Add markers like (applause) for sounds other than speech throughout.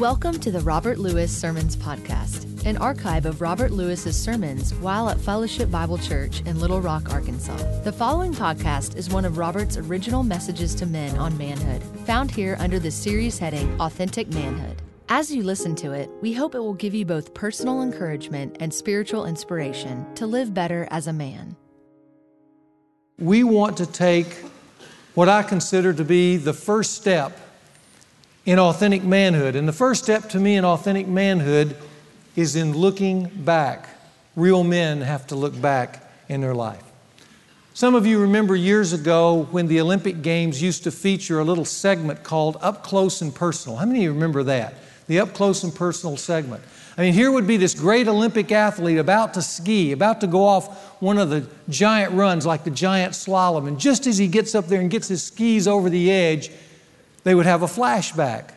Welcome to the Robert Lewis Sermons Podcast, an archive of Robert Lewis's sermons while at Fellowship Bible Church in Little Rock, Arkansas. The following podcast is one of Robert's original messages to men on manhood, found here under the series heading Authentic Manhood. As you listen to it, we hope it will give you both personal encouragement and spiritual inspiration to live better as a man. We want to take what I consider to be the first step in authentic manhood. And the first step to me in authentic manhood is in looking back. Real men have to look back in their life. Some of you remember years ago when the Olympic Games used to feature a little segment called Up Close and Personal. How many of you remember that? The Up Close and Personal segment. I mean, here would be this great Olympic athlete about to ski, about to go off one of the giant runs like the giant slalom. And just as he gets up there and gets his skis over the edge, they would have a flashback.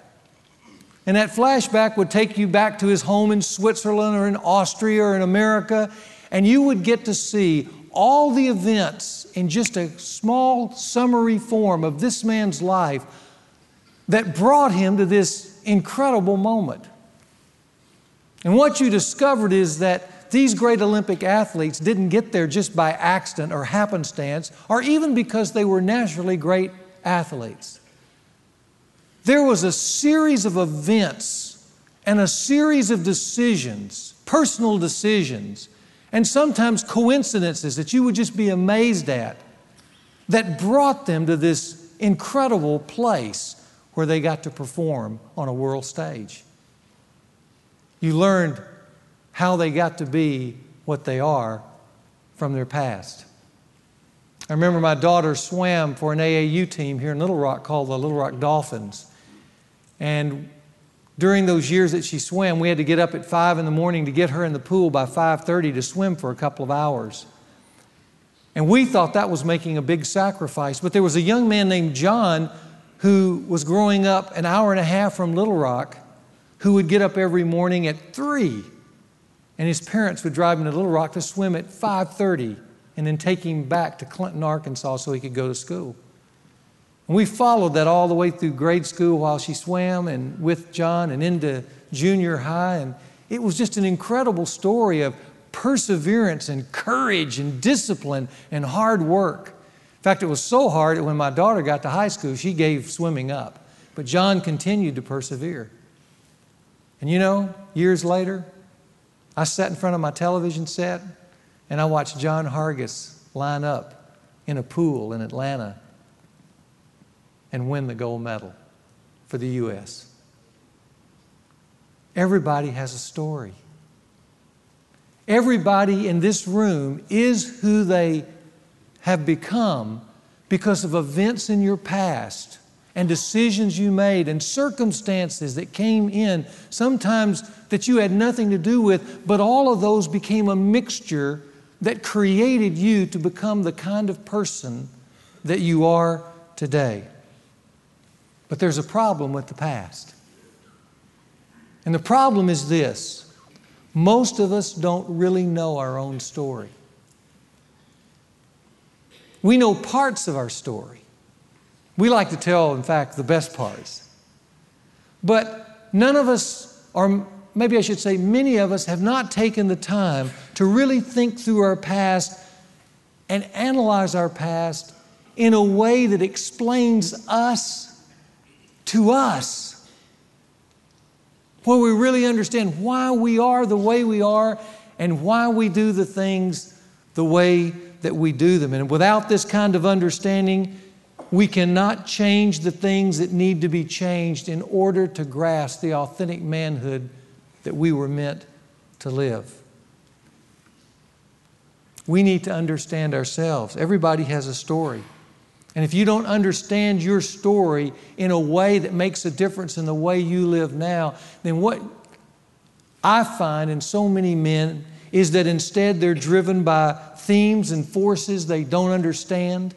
And that flashback would take you back to his home in Switzerland or in Austria or in America, and you would get to see all the events in just a small summary form of this man's life that brought him to this incredible moment. And what you discovered is that these great Olympic athletes didn't get there just by accident or happenstance, or even because they were naturally great athletes. There was a series of events and a series of decisions, personal decisions, and sometimes coincidences that you would just be amazed at that brought them to this incredible place where they got to perform on a world stage. You learned how they got to be what they are from their past. I remember my daughter swam for an AAU team here in Little Rock called the Little Rock Dolphins. And during those years that she swam, we had to get up at 5 in the morning to get her in the pool by 5:30 to swim for a couple of hours. And we thought that was making a big sacrifice, but there was a young man named John who was growing up an hour and a half from Little Rock who would get up every morning at 3 and his parents would drive him to Little Rock to swim at 5:30 and then take him back to Clinton, Arkansas so he could go to school. And we followed that all the way through grade school while she swam and with John and into junior high. And it was just an incredible story of perseverance and courage and discipline and hard work. In fact, it was so hard that when my daughter got to high school, she gave swimming up. But John continued to persevere. And you know, years later, I sat in front of my television set and I watched John Hargis line up in a pool in Atlanta and win the gold medal for the U.S. Everybody has a story. Everybody in this room is who they have become because of events in your past and decisions you made and circumstances that came in, sometimes that you had nothing to do with, but all of those became a mixture that created you to become the kind of person that you are today. But there's a problem with the past. And the problem is this most of us don't really know our own story. We know parts of our story. We like to tell, in fact, the best parts. But none of us, or maybe I should say, many of us, have not taken the time to really think through our past and analyze our past in a way that explains us to us, where we really understand why we are the way we are and why we do the things the way that we do them. And without this kind of understanding, we cannot change the things that need to be changed in order to grasp the authentic manhood that we were meant to live. We need to understand ourselves. Everybody has a story. And if you don't understand your story in a way that makes a difference in the way you live now, then what I find in so many men is that instead they're driven by themes and forces they don't understand,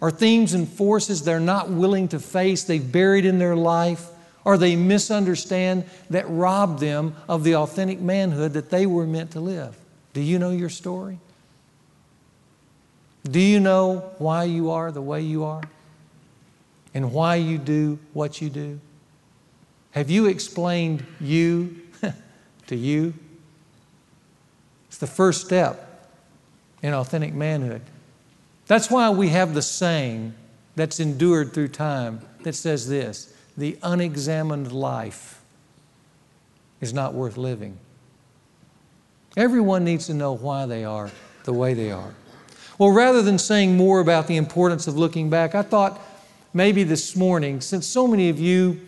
or themes and forces they're not willing to face, they've buried in their life, or they misunderstand that rob them of the authentic manhood that they were meant to live. Do you know your story? Do you know why you are the way you are? And why you do what you do? Have you explained you (laughs) to you? It's the first step in authentic manhood. That's why we have the saying that's endured through time that says this the unexamined life is not worth living. Everyone needs to know why they are the way they are. Well, rather than saying more about the importance of looking back, I thought maybe this morning, since so many of you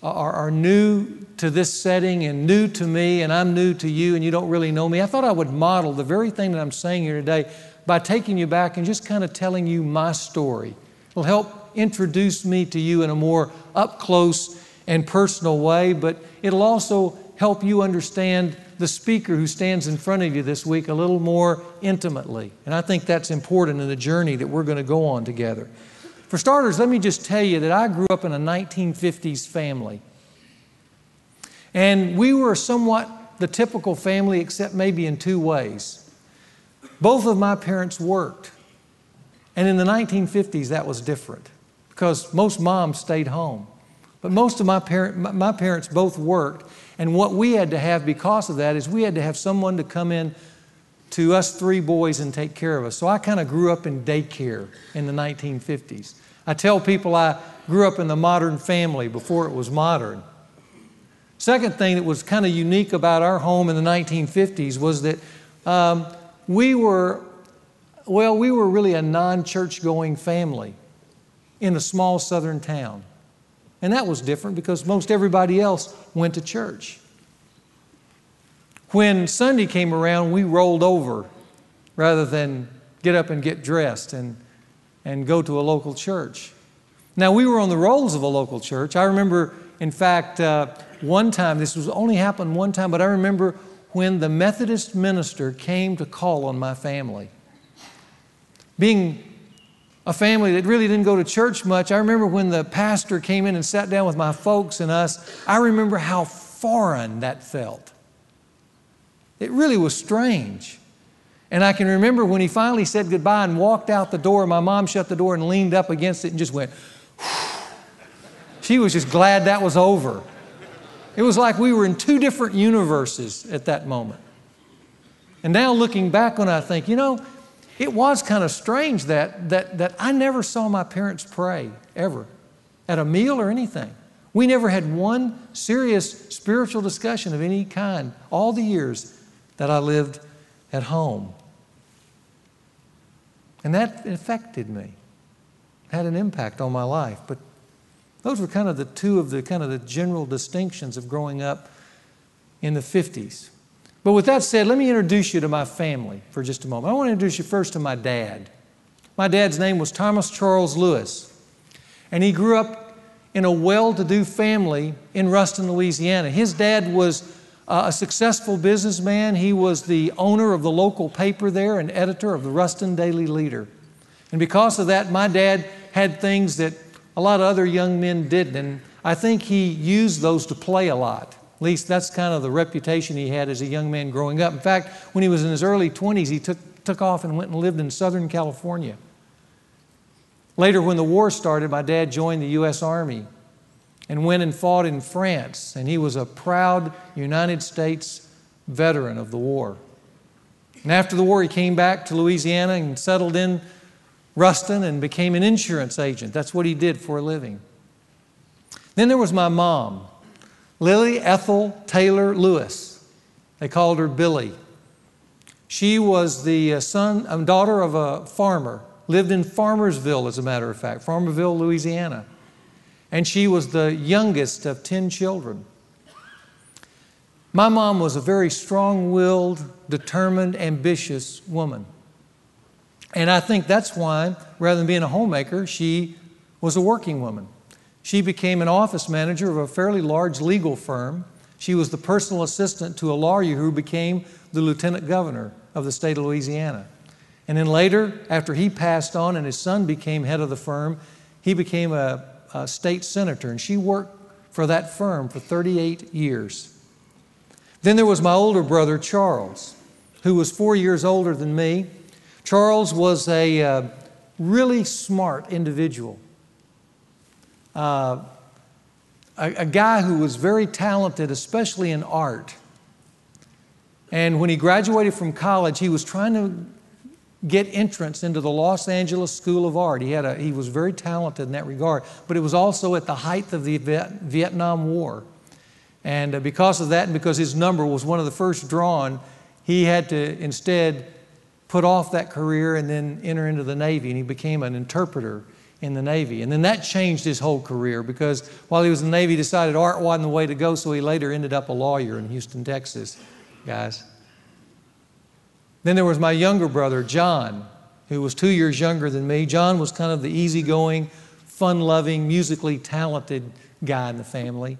are, are new to this setting and new to me, and I'm new to you, and you don't really know me, I thought I would model the very thing that I'm saying here today by taking you back and just kind of telling you my story. It'll help introduce me to you in a more up close and personal way, but it'll also help you understand the speaker who stands in front of you this week a little more intimately. And I think that's important in the journey that we're going to go on together. For starters, let me just tell you that I grew up in a 1950s family. And we were somewhat the typical family, except maybe in two ways. Both of my parents worked. And in the 1950s, that was different because most moms stayed home. But most of my, parent, my parents both worked. And what we had to have because of that is we had to have someone to come in to us three boys and take care of us. So I kind of grew up in daycare in the 1950s. I tell people I grew up in the modern family before it was modern. Second thing that was kind of unique about our home in the 1950s was that um, we were, well, we were really a non church going family in a small southern town. And that was different because most everybody else went to church. When Sunday came around, we rolled over rather than get up and get dressed and, and go to a local church. Now, we were on the rolls of a local church. I remember, in fact, uh, one time, this was only happened one time, but I remember when the Methodist minister came to call on my family. Being a family that really didn't go to church much, I remember when the pastor came in and sat down with my folks and us, I remember how foreign that felt. It really was strange. And I can remember when he finally said goodbye and walked out the door, my mom shut the door and leaned up against it and just went, she was just glad that was over. It was like we were in two different universes at that moment. And now looking back on it, I think, you know, it was kind of strange that, that, that I never saw my parents pray ever at a meal or anything. We never had one serious spiritual discussion of any kind all the years that I lived at home. And that affected me, had an impact on my life. But those were kind of the two of the kind of the general distinctions of growing up in the 50s. But with that said, let me introduce you to my family for just a moment. I want to introduce you first to my dad. My dad's name was Thomas Charles Lewis, and he grew up in a well to do family in Ruston, Louisiana. His dad was uh, a successful businessman. He was the owner of the local paper there and editor of the Ruston Daily Leader. And because of that, my dad had things that a lot of other young men didn't. And I think he used those to play a lot. Least that's kind of the reputation he had as a young man growing up. In fact, when he was in his early 20s, he took, took off and went and lived in Southern California. Later, when the war started, my dad joined the U.S. Army and went and fought in France, and he was a proud United States veteran of the war. And after the war, he came back to Louisiana and settled in Ruston and became an insurance agent. That's what he did for a living. Then there was my mom. Lily Ethel Taylor Lewis. They called her Billy. She was the uh, son, um, daughter of a farmer, lived in Farmersville, as a matter of fact, Farmersville, Louisiana. And she was the youngest of 10 children. My mom was a very strong willed, determined, ambitious woman. And I think that's why, rather than being a homemaker, she was a working woman. She became an office manager of a fairly large legal firm. She was the personal assistant to a lawyer who became the lieutenant governor of the state of Louisiana. And then later, after he passed on and his son became head of the firm, he became a, a state senator. And she worked for that firm for 38 years. Then there was my older brother, Charles, who was four years older than me. Charles was a uh, really smart individual uh, a, a guy who was very talented, especially in art. And when he graduated from college, he was trying to get entrance into the Los Angeles School of Art. He, had a, he was very talented in that regard, but it was also at the height of the Vietnam War. And uh, because of that, and because his number was one of the first drawn, he had to instead put off that career and then enter into the Navy, and he became an interpreter in the Navy. And then that changed his whole career because while he was in the Navy, he decided art wasn't the way to go, so he later ended up a lawyer in Houston, Texas, guys. Then there was my younger brother, John, who was two years younger than me. John was kind of the easygoing, fun loving, musically talented guy in the family.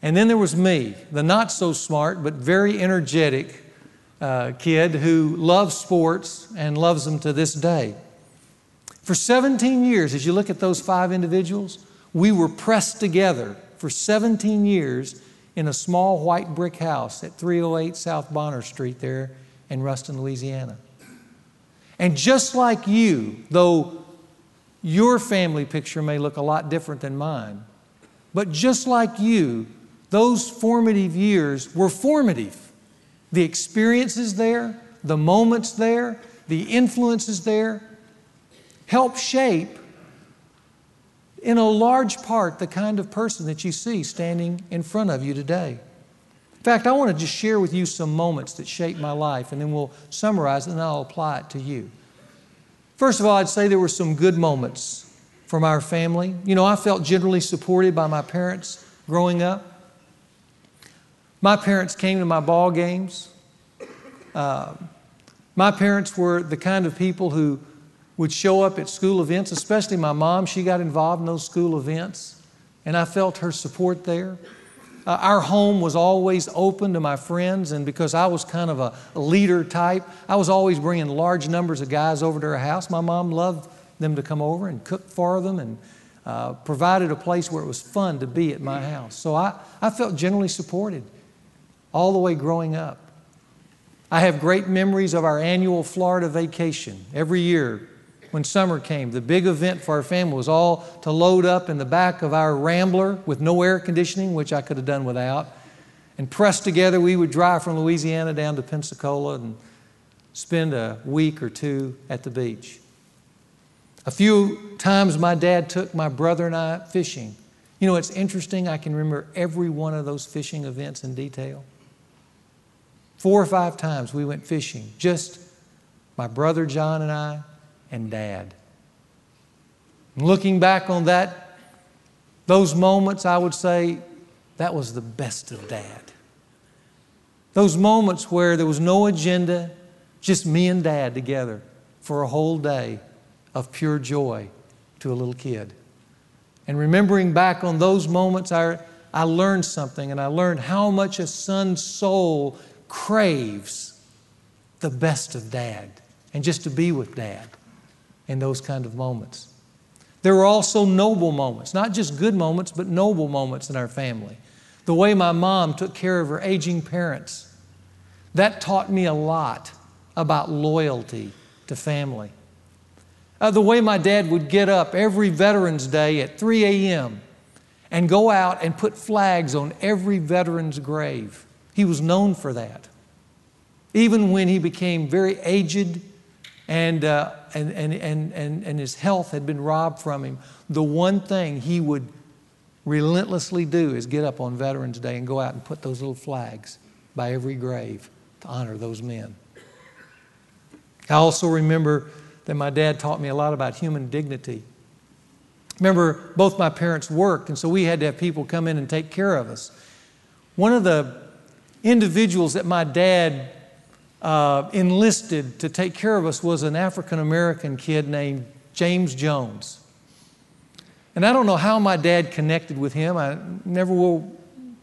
And then there was me, the not so smart but very energetic uh, kid who loves sports and loves them to this day. For 17 years, as you look at those five individuals, we were pressed together for 17 years in a small white brick house at 308 South Bonner Street there in Ruston, Louisiana. And just like you, though your family picture may look a lot different than mine, but just like you, those formative years were formative. The experiences there, the moments there, the influences there help shape, in a large part, the kind of person that you see standing in front of you today. In fact, I want to just share with you some moments that shaped my life, and then we'll summarize and I'll apply it to you. First of all, I'd say there were some good moments from our family. You know, I felt generally supported by my parents growing up. My parents came to my ball games. Uh, my parents were the kind of people who would show up at school events, especially my mom. She got involved in those school events, and I felt her support there. Uh, our home was always open to my friends, and because I was kind of a leader type, I was always bringing large numbers of guys over to our house. My mom loved them to come over and cook for them and uh, provided a place where it was fun to be at my house. So I, I felt generally supported all the way growing up. I have great memories of our annual Florida vacation. Every year, when summer came. The big event for our family was all to load up in the back of our Rambler with no air conditioning, which I could have done without. And pressed together, we would drive from Louisiana down to Pensacola and spend a week or two at the beach. A few times my dad took my brother and I fishing. You know, it's interesting, I can remember every one of those fishing events in detail. Four or five times we went fishing, just my brother John and I, and dad. Looking back on that, those moments, I would say that was the best of dad. Those moments where there was no agenda, just me and dad together for a whole day of pure joy to a little kid. And remembering back on those moments, I, I learned something, and I learned how much a son's soul craves the best of dad and just to be with dad in those kind of moments. There were also noble moments, not just good moments, but noble moments in our family. The way my mom took care of her aging parents, that taught me a lot about loyalty to family. Uh, the way my dad would get up every Veterans Day at 3 a.m. and go out and put flags on every veteran's grave. He was known for that. Even when he became very aged and, uh, and, and, and, and, and his health had been robbed from him, the one thing he would relentlessly do is get up on Veterans Day and go out and put those little flags by every grave to honor those men. I also remember that my dad taught me a lot about human dignity. Remember, both my parents worked, and so we had to have people come in and take care of us. One of the individuals that my dad uh, enlisted to take care of us was an African American kid named James Jones. And I don't know how my dad connected with him. I never will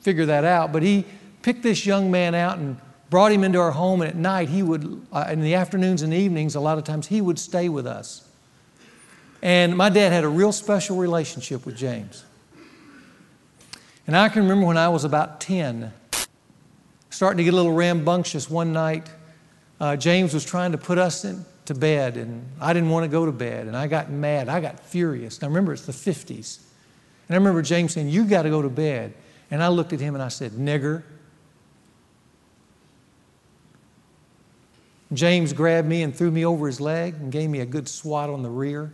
figure that out. But he picked this young man out and brought him into our home. And at night, he would, uh, in the afternoons and evenings, a lot of times, he would stay with us. And my dad had a real special relationship with James. And I can remember when I was about 10, starting to get a little rambunctious one night uh, James was trying to put us in, to bed, and I didn't want to go to bed, and I got mad. I got furious. Now remember, it's the 50s. And I remember James saying, You got to go to bed. And I looked at him and I said, Nigger. James grabbed me and threw me over his leg and gave me a good swat on the rear,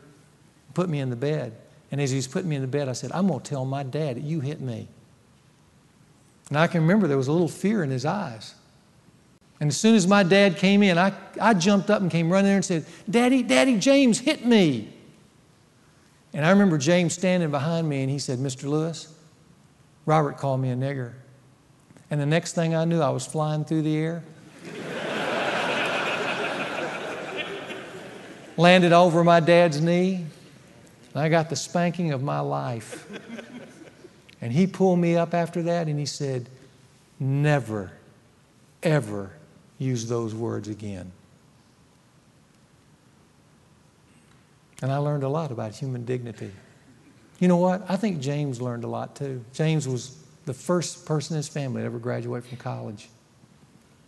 put me in the bed. And as he was putting me in the bed, I said, I'm going to tell my dad that you hit me. And I can remember there was a little fear in his eyes. And as soon as my dad came in, I, I jumped up and came running there and said, Daddy, Daddy, James hit me. And I remember James standing behind me and he said, Mr. Lewis, Robert called me a nigger. And the next thing I knew, I was flying through the air. (laughs) Landed over my dad's knee. And I got the spanking of my life. And he pulled me up after that and he said, Never, ever use those words again. And I learned a lot about human dignity. You know what? I think James learned a lot too. James was the first person in his family to ever graduate from college.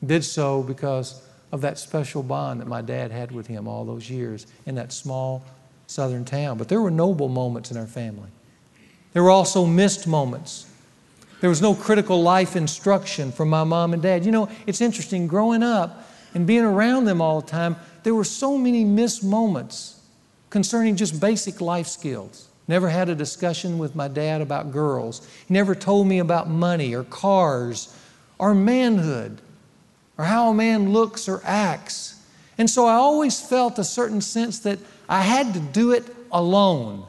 Did so because of that special bond that my dad had with him all those years in that small southern town. But there were noble moments in our family. There were also missed moments. There was no critical life instruction from my mom and dad. You know, it's interesting, growing up and being around them all the time, there were so many missed moments concerning just basic life skills. Never had a discussion with my dad about girls. He never told me about money or cars or manhood or how a man looks or acts. And so I always felt a certain sense that I had to do it alone.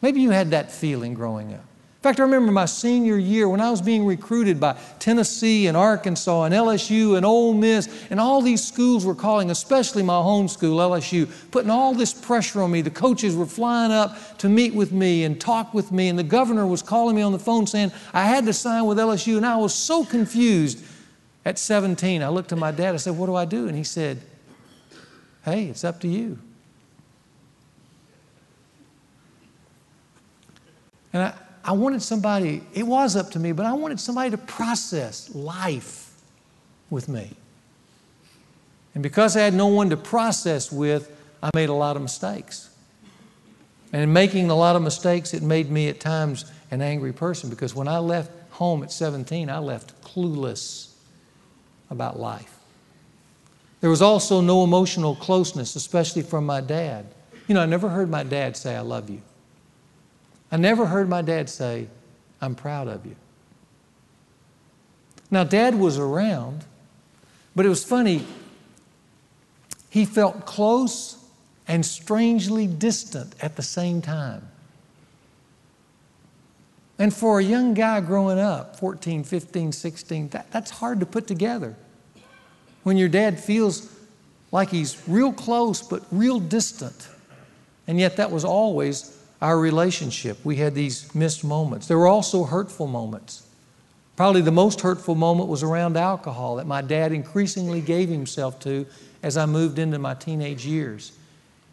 Maybe you had that feeling growing up. In fact, I remember my senior year when I was being recruited by Tennessee and Arkansas and LSU and Ole Miss, and all these schools were calling, especially my home school, LSU, putting all this pressure on me. The coaches were flying up to meet with me and talk with me, and the governor was calling me on the phone saying I had to sign with LSU, and I was so confused. At 17, I looked at my dad, I said, What do I do? And he said, Hey, it's up to you. And I, I wanted somebody, it was up to me, but I wanted somebody to process life with me. And because I had no one to process with, I made a lot of mistakes. And in making a lot of mistakes, it made me at times an angry person because when I left home at 17, I left clueless about life. There was also no emotional closeness, especially from my dad. You know, I never heard my dad say, I love you. I never heard my dad say, I'm proud of you. Now, dad was around, but it was funny. He felt close and strangely distant at the same time. And for a young guy growing up, 14, 15, 16, that, that's hard to put together. When your dad feels like he's real close but real distant. And yet that was always our relationship. We had these missed moments. There were also hurtful moments. Probably the most hurtful moment was around alcohol that my dad increasingly gave himself to as I moved into my teenage years.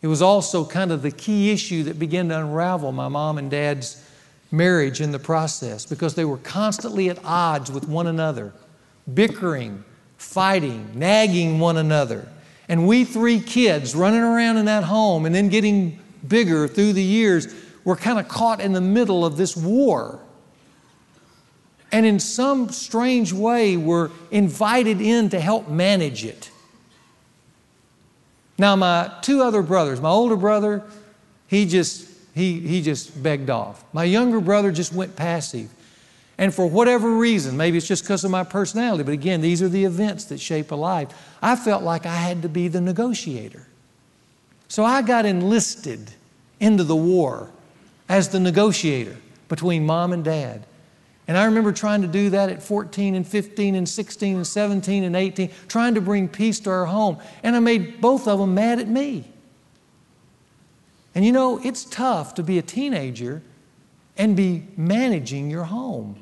It was also kind of the key issue that began to unravel my mom and dad's marriage in the process because they were constantly at odds with one another, bickering, fighting, nagging one another. And we three kids running around in that home and then getting bigger through the years, we're kind of caught in the middle of this war. And in some strange way, we're invited in to help manage it. Now, my two other brothers, my older brother, he just he, he just begged off. My younger brother just went passive. And for whatever reason, maybe it's just because of my personality, but again, these are the events that shape a life. I felt like I had to be the negotiator. So I got enlisted into the war as the negotiator between mom and dad. And I remember trying to do that at 14 and 15 and 16 and 17 and 18, trying to bring peace to our home. And I made both of them mad at me. And you know, it's tough to be a teenager and be managing your home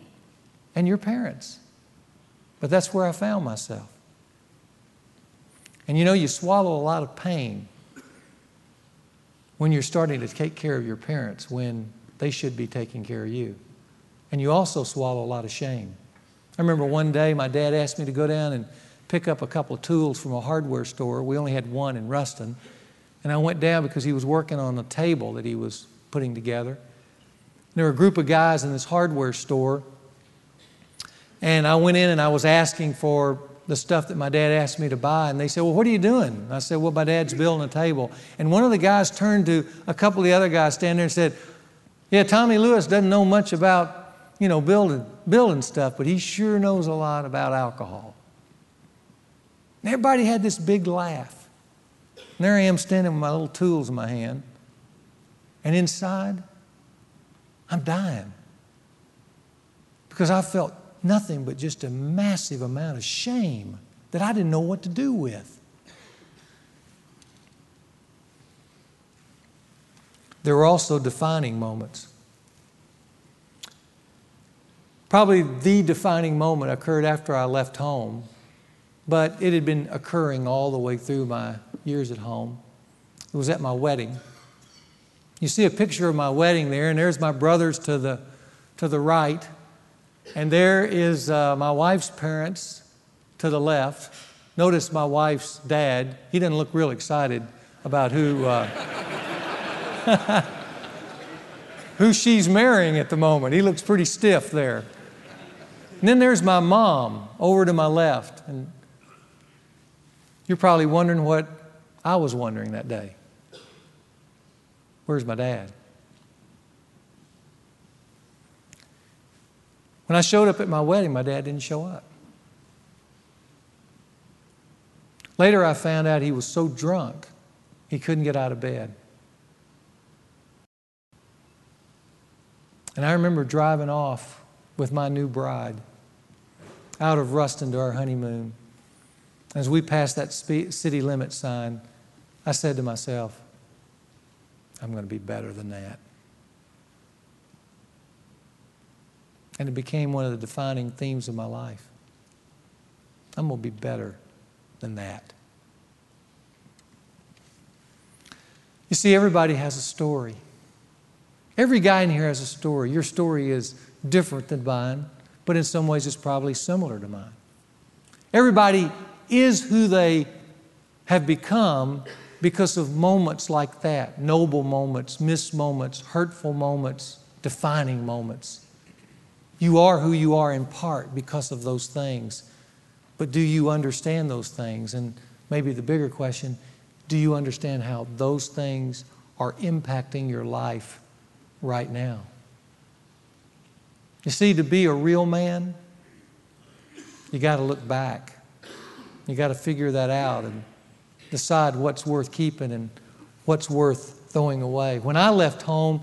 and your parents. But that's where I found myself. And you know, you swallow a lot of pain when you're starting to take care of your parents when they should be taking care of you. And you also swallow a lot of shame. I remember one day my dad asked me to go down and pick up a couple of tools from a hardware store. We only had one in Ruston. And I went down because he was working on a table that he was putting together. There were a group of guys in this hardware store. And I went in and I was asking for the stuff that my dad asked me to buy. And they said, Well, what are you doing? And I said, Well, my dad's building a table. And one of the guys turned to a couple of the other guys standing there and said, Yeah, Tommy Lewis doesn't know much about, you know, building, building stuff, but he sure knows a lot about alcohol. And everybody had this big laugh. And there I am standing with my little tools in my hand. And inside, I'm dying. Because I felt nothing but just a massive amount of shame that I didn't know what to do with. There were also defining moments. Probably the defining moment occurred after I left home, but it had been occurring all the way through my years at home. It was at my wedding. You see a picture of my wedding there, and there's my brothers to the, to the right, and there is uh, my wife's parents to the left. Notice my wife's dad. He didn't look real excited about who, uh, (laughs) who she's marrying at the moment. He looks pretty stiff there. And then there's my mom over to my left. And you're probably wondering what I was wondering that day. Where's my dad? When I showed up at my wedding, my dad didn't show up. Later, I found out he was so drunk he couldn't get out of bed. And I remember driving off with my new bride out of Ruston to our honeymoon. As we passed that city limit sign, I said to myself, I'm going to be better than that. And it became one of the defining themes of my life. I'm going to be better than that. You see, everybody has a story. Every guy in here has a story. Your story is different than mine, but in some ways it's probably similar to mine. Everybody is who they have become because of moments like that noble moments, missed moments, hurtful moments, defining moments. You are who you are in part because of those things. But do you understand those things? And maybe the bigger question do you understand how those things are impacting your life right now? You see, to be a real man, you got to look back. You got to figure that out and decide what's worth keeping and what's worth throwing away. When I left home,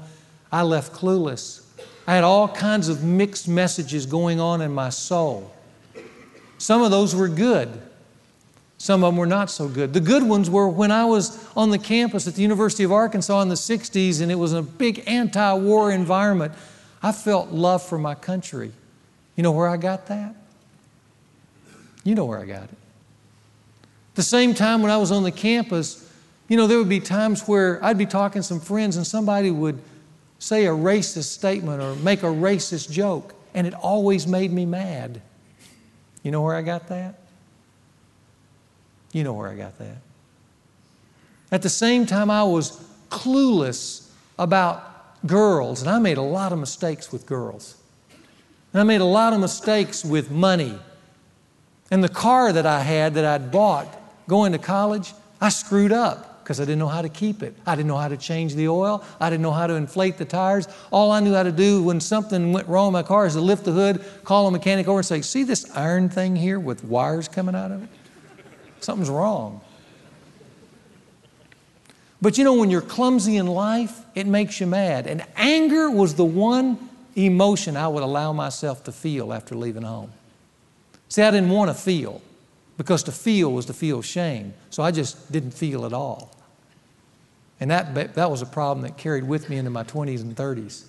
I left clueless. I had all kinds of mixed messages going on in my soul. Some of those were good. Some of them were not so good. The good ones were when I was on the campus at the University of Arkansas in the 60s and it was a big anti war environment. I felt love for my country. You know where I got that? You know where I got it. At the same time when I was on the campus, you know, there would be times where I'd be talking to some friends and somebody would say a racist statement or make a racist joke, and it always made me mad. You know where I got that? You know where I got that. At the same time, I was clueless about girls, and I made a lot of mistakes with girls. And I made a lot of mistakes with money. And the car that I had that I'd bought going to college, I screwed up because I didn't know how to keep it. I didn't know how to change the oil. I didn't know how to inflate the tires. All I knew how to do when something went wrong in my car is to lift the hood, call a mechanic over and say, See this iron thing here with wires coming out of it? Something's wrong. But you know, when you're clumsy in life, it makes you mad. And anger was the one emotion I would allow myself to feel after leaving home. See, I didn't want to feel because to feel was to feel shame. So I just didn't feel at all. And that, that was a problem that carried with me into my 20s and 30s.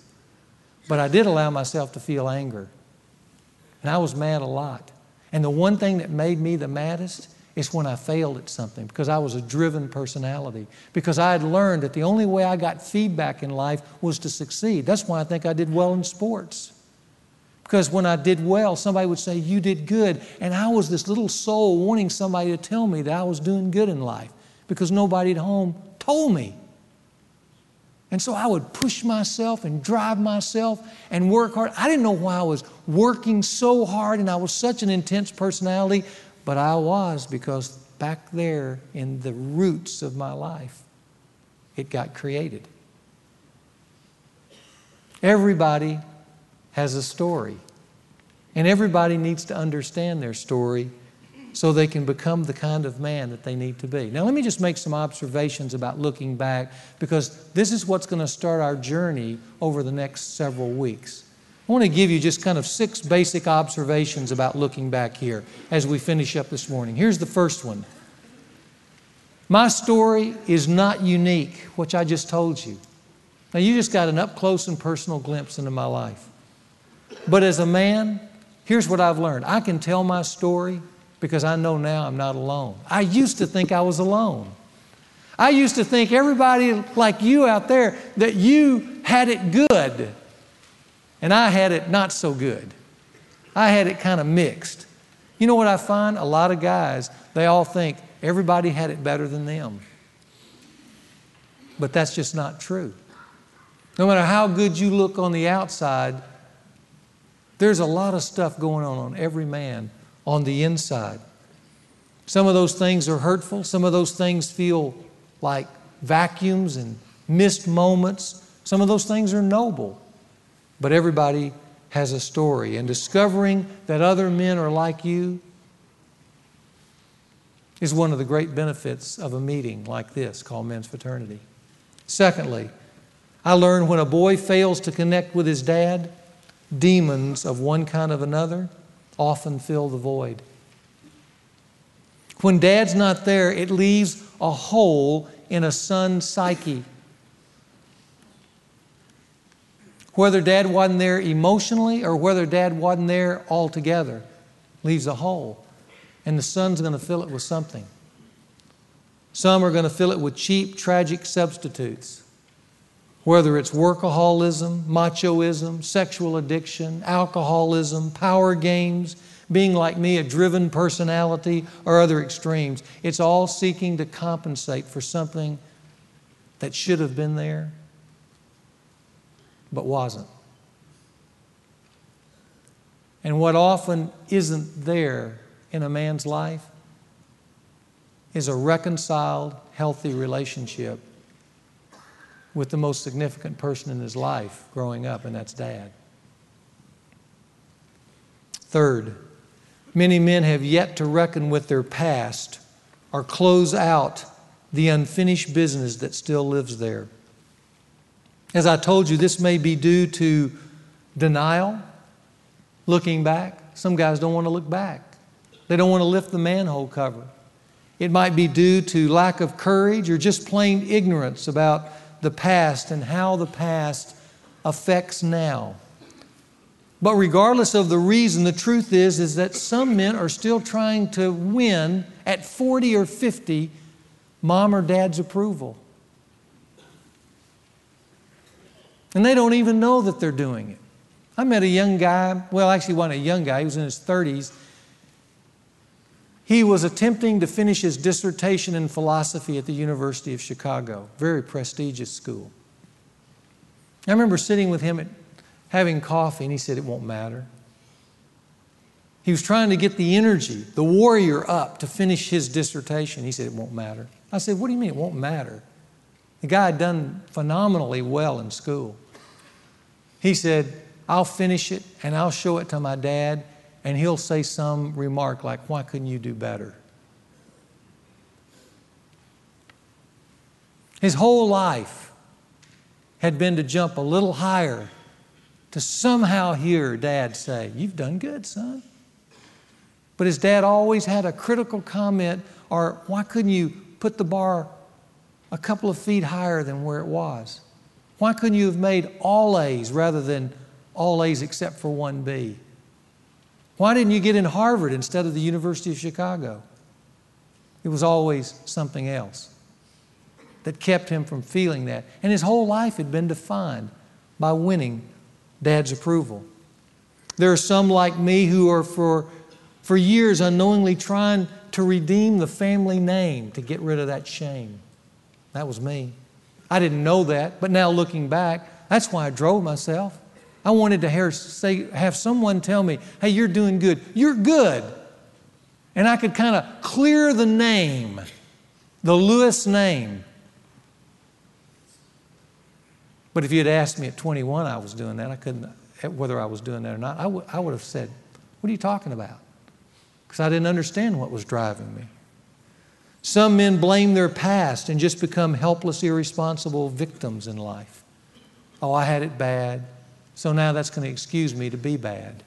But I did allow myself to feel anger. And I was mad a lot. And the one thing that made me the maddest is when I failed at something because I was a driven personality. Because I had learned that the only way I got feedback in life was to succeed. That's why I think I did well in sports. Because when I did well, somebody would say, You did good. And I was this little soul wanting somebody to tell me that I was doing good in life because nobody at home told me. And so I would push myself and drive myself and work hard. I didn't know why I was working so hard and I was such an intense personality, but I was because back there in the roots of my life, it got created. Everybody has a story, and everybody needs to understand their story so they can become the kind of man that they need to be. Now, let me just make some observations about looking back because this is what's going to start our journey over the next several weeks. I want to give you just kind of six basic observations about looking back here as we finish up this morning. Here's the first one My story is not unique, which I just told you. Now, you just got an up close and personal glimpse into my life. But as a man, here's what I've learned I can tell my story because I know now I'm not alone. I used to think I was alone. I used to think everybody like you out there that you had it good and I had it not so good. I had it kind of mixed. You know what I find? A lot of guys, they all think everybody had it better than them. But that's just not true. No matter how good you look on the outside, there's a lot of stuff going on on every man on the inside. Some of those things are hurtful, some of those things feel like vacuums and missed moments. Some of those things are noble, but everybody has a story. And discovering that other men are like you is one of the great benefits of a meeting like this called Men's Fraternity. Secondly, I learned when a boy fails to connect with his dad, demons of one kind of another often fill the void. When dad's not there, it leaves a hole in a son's psyche. Whether dad wasn't there emotionally or whether dad wasn't there altogether, leaves a hole. And the son's going to fill it with something. Some are going to fill it with cheap, tragic substitutes whether it's workaholism, machoism, sexual addiction, alcoholism, power games, being like me, a driven personality, or other extremes. It's all seeking to compensate for something that should have been there but wasn't. And what often isn't there in a man's life is a reconciled, healthy relationship with the most significant person in his life growing up, and that's dad. Third, many men have yet to reckon with their past or close out the unfinished business that still lives there. As I told you, this may be due to denial, looking back. Some guys don't want to look back, they don't want to lift the manhole cover. It might be due to lack of courage or just plain ignorance about the past and how the past affects now. But regardless of the reason, the truth is, is that some men are still trying to win at 40 or 50 mom or dad's approval. And they don't even know that they're doing it. I met a young guy, well, actually, wasn't a young guy, he was in his 30s. He was attempting to finish his dissertation in philosophy at the University of Chicago, very prestigious school. I remember sitting with him at having coffee, and he said, It won't matter. He was trying to get the energy, the warrior up to finish his dissertation. He said, It won't matter. I said, What do you mean it won't matter? The guy had done phenomenally well in school. He said, I'll finish it and I'll show it to my dad, and he'll say some remark like, Why couldn't you do better? His whole life had been to jump a little higher to somehow hear dad say, You've done good, son. But his dad always had a critical comment, or why couldn't you put the bar a couple of feet higher than where it was? Why couldn't you have made all A's rather than all A's except for one B? Why didn't you get in Harvard instead of the University of Chicago? It was always something else that kept him from feeling that. And his whole life had been defined by winning dad's approval. There are some like me who are for, for years unknowingly trying to redeem the family name to get rid of that shame. That was me. I didn't know that, but now looking back, that's why I drove myself. I wanted to hear, say, have someone tell me, hey, you're doing good. You're good. And I could kind of clear the name, the Lewis name. But if you had asked me at 21 I was doing that, I couldn't, eh, whether I was doing that or not, I, w- I would have said, What are you talking about? Because I didn't understand what was driving me. Some men blame their past and just become helpless, irresponsible victims in life. Oh, I had it bad, so now that's going to excuse me to be bad.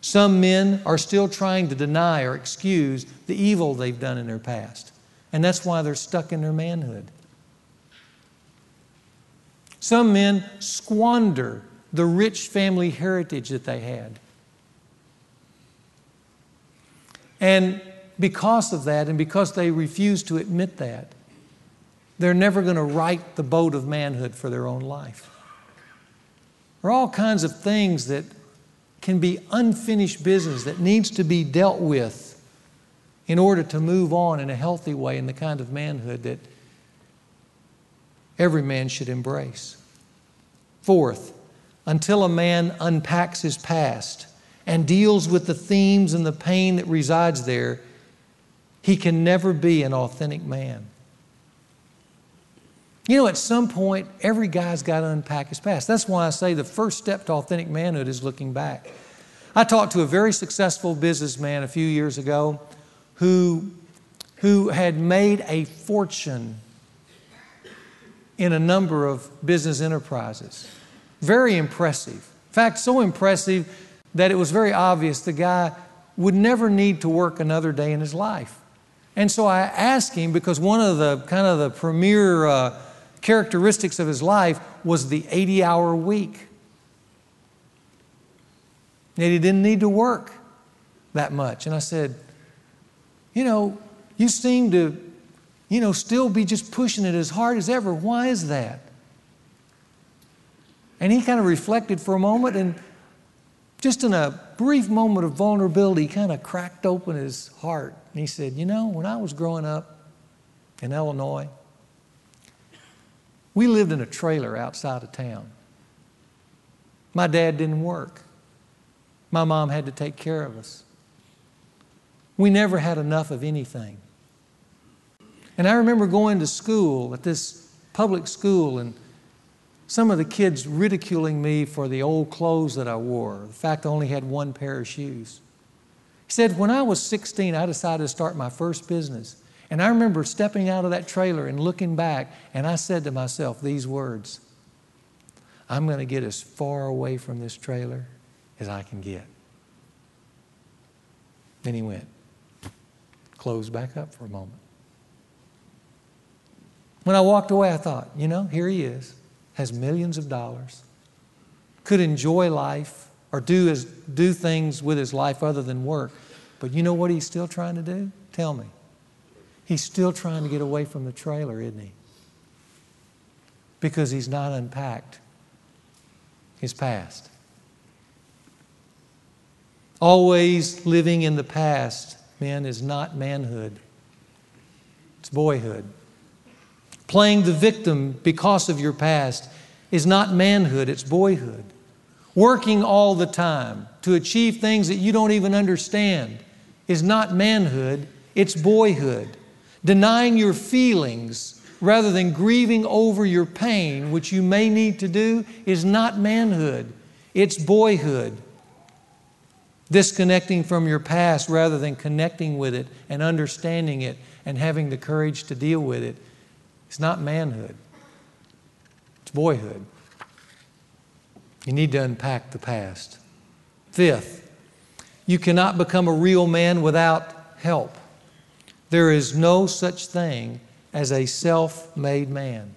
Some men are still trying to deny or excuse the evil they've done in their past, and that's why they're stuck in their manhood. Some men squander the rich family heritage that they had. And because of that, and because they refuse to admit that, they're never going to right the boat of manhood for their own life. There are all kinds of things that can be unfinished business that needs to be dealt with in order to move on in a healthy way in the kind of manhood that every man should embrace. Fourth, until a man unpacks his past and deals with the themes and the pain that resides there, he can never be an authentic man. You know, at some point, every guy's got to unpack his past. That's why I say the first step to authentic manhood is looking back. I talked to a very successful businessman a few years ago who, who had made a fortune in a number of business enterprises. Very impressive. In fact, so impressive that it was very obvious the guy would never need to work another day in his life. And so I asked him because one of the kind of the premier uh, characteristics of his life was the 80 hour week. And he didn't need to work that much. And I said, You know, you seem to, you know, still be just pushing it as hard as ever. Why is that? And he kind of reflected for a moment and just in a brief moment of vulnerability, he kind of cracked open his heart. And he said, You know, when I was growing up in Illinois, we lived in a trailer outside of town. My dad didn't work. My mom had to take care of us. We never had enough of anything. And I remember going to school at this public school and some of the kids ridiculing me for the old clothes that I wore, the fact I only had one pair of shoes. He said, When I was 16, I decided to start my first business. And I remember stepping out of that trailer and looking back, and I said to myself these words I'm going to get as far away from this trailer as I can get. Then he went, closed back up for a moment. When I walked away, I thought, you know, here he is, has millions of dollars, could enjoy life, or do, his, do things with his life other than work. But you know what he's still trying to do? Tell me. He's still trying to get away from the trailer, isn't he? Because he's not unpacked his past. Always living in the past, men, is not manhood, it's boyhood. Playing the victim because of your past is not manhood, it's boyhood working all the time to achieve things that you don't even understand is not manhood, it's boyhood. Denying your feelings rather than grieving over your pain, which you may need to do, is not manhood, it's boyhood. Disconnecting from your past rather than connecting with it and understanding it and having the courage to deal with it. is not manhood, it's boyhood. You need to unpack the past. Fifth, you cannot become a real man without help. There is no such thing as a self made man.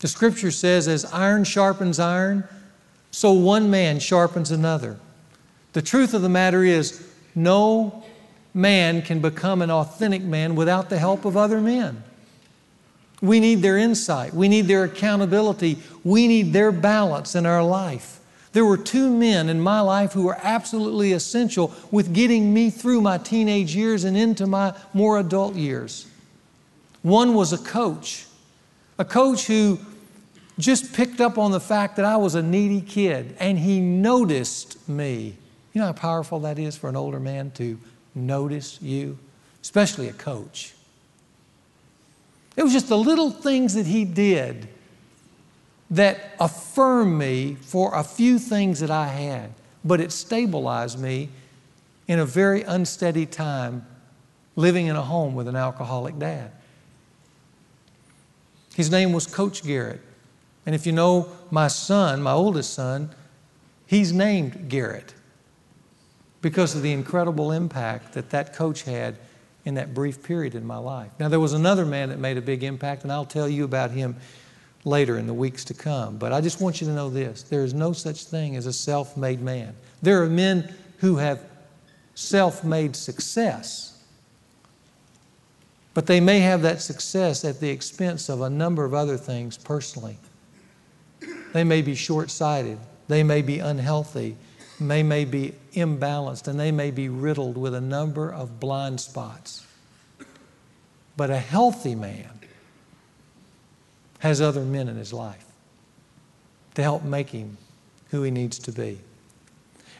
The scripture says, as iron sharpens iron, so one man sharpens another. The truth of the matter is, no man can become an authentic man without the help of other men. We need their insight. We need their accountability. We need their balance in our life. There were two men in my life who were absolutely essential with getting me through my teenage years and into my more adult years. One was a coach A coach who just picked up on the fact that I was a needy kid and he noticed me. You know how powerful that is for an older man to notice you, especially a coach. It was just the little things that he did that affirmed me for a few things that I had, but it stabilized me in a very unsteady time living in a home with an alcoholic dad. His name was Coach Garrett. And if you know my son, my oldest son, he's named Garrett because of the incredible impact that that coach had in that brief period in my life. Now, there was another man that made a big impact, and I'll tell you about him later in the weeks to come. But I just want you to know this there is no such thing as a self made man. There are men who have self made success, but they may have that success at the expense of a number of other things personally. They may be short sighted, they may be unhealthy, they may be imbalanced, and they may be riddled with a number of blind spots. But a healthy man has other men in his life to help make him who he needs to be.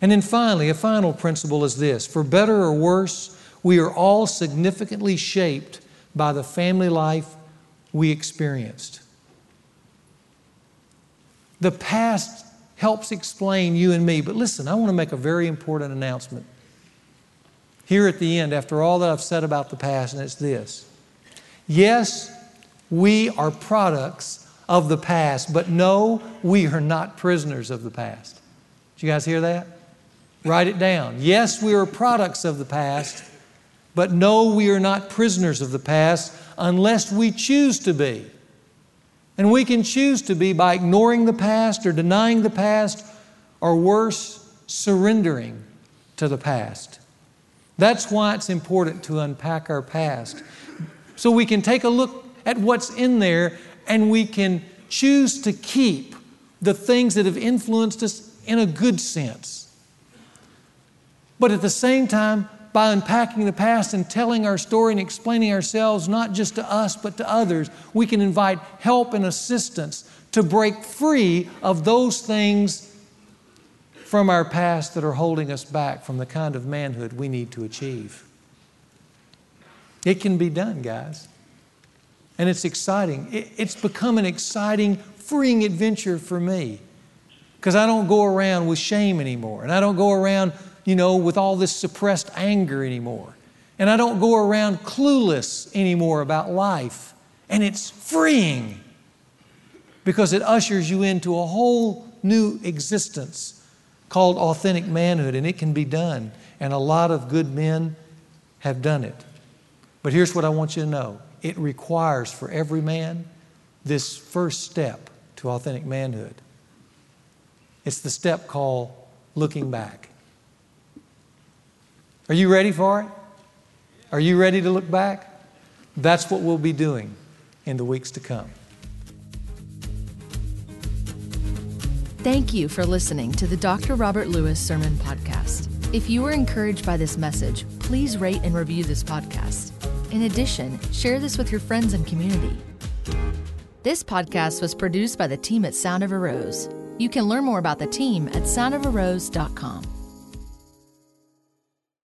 And then finally, a final principle is this for better or worse, we are all significantly shaped by the family life we experienced. The past helps explain you and me, but listen, I want to make a very important announcement here at the end after all that I've said about the past, and it's this. Yes, we are products of the past, but no, we are not prisoners of the past. Did you guys hear that? Write it down. Yes, we are products of the past, but no, we are not prisoners of the past unless we choose to be. And we can choose to be by ignoring the past or denying the past, or worse, surrendering to the past. That's why it's important to unpack our past. So we can take a look at what's in there and we can choose to keep the things that have influenced us in a good sense. But at the same time, by unpacking the past and telling our story and explaining ourselves, not just to us, but to others, we can invite help and assistance to break free of those things from our past that are holding us back from the kind of manhood we need to achieve. It can be done, guys. And it's exciting. It's become an exciting, freeing adventure for me because I don't go around with shame anymore. And I don't go around you know, with all this suppressed anger anymore. And I don't go around clueless anymore about life. And it's freeing because it ushers you into a whole new existence called authentic manhood, and it can be done. And a lot of good men have done it. But here's what I want you to know it requires for every man this first step to authentic manhood. It's the step called looking back. Are you ready for it? Are you ready to look back? That's what we'll be doing in the weeks to come. Thank you for listening to the Dr. Robert Lewis Sermon Podcast. If you were encouraged by this message, please rate and review this podcast. In addition, share this with your friends and community. This podcast was produced by the team at Sound of a Rose. You can learn more about the team at soundofarose.com.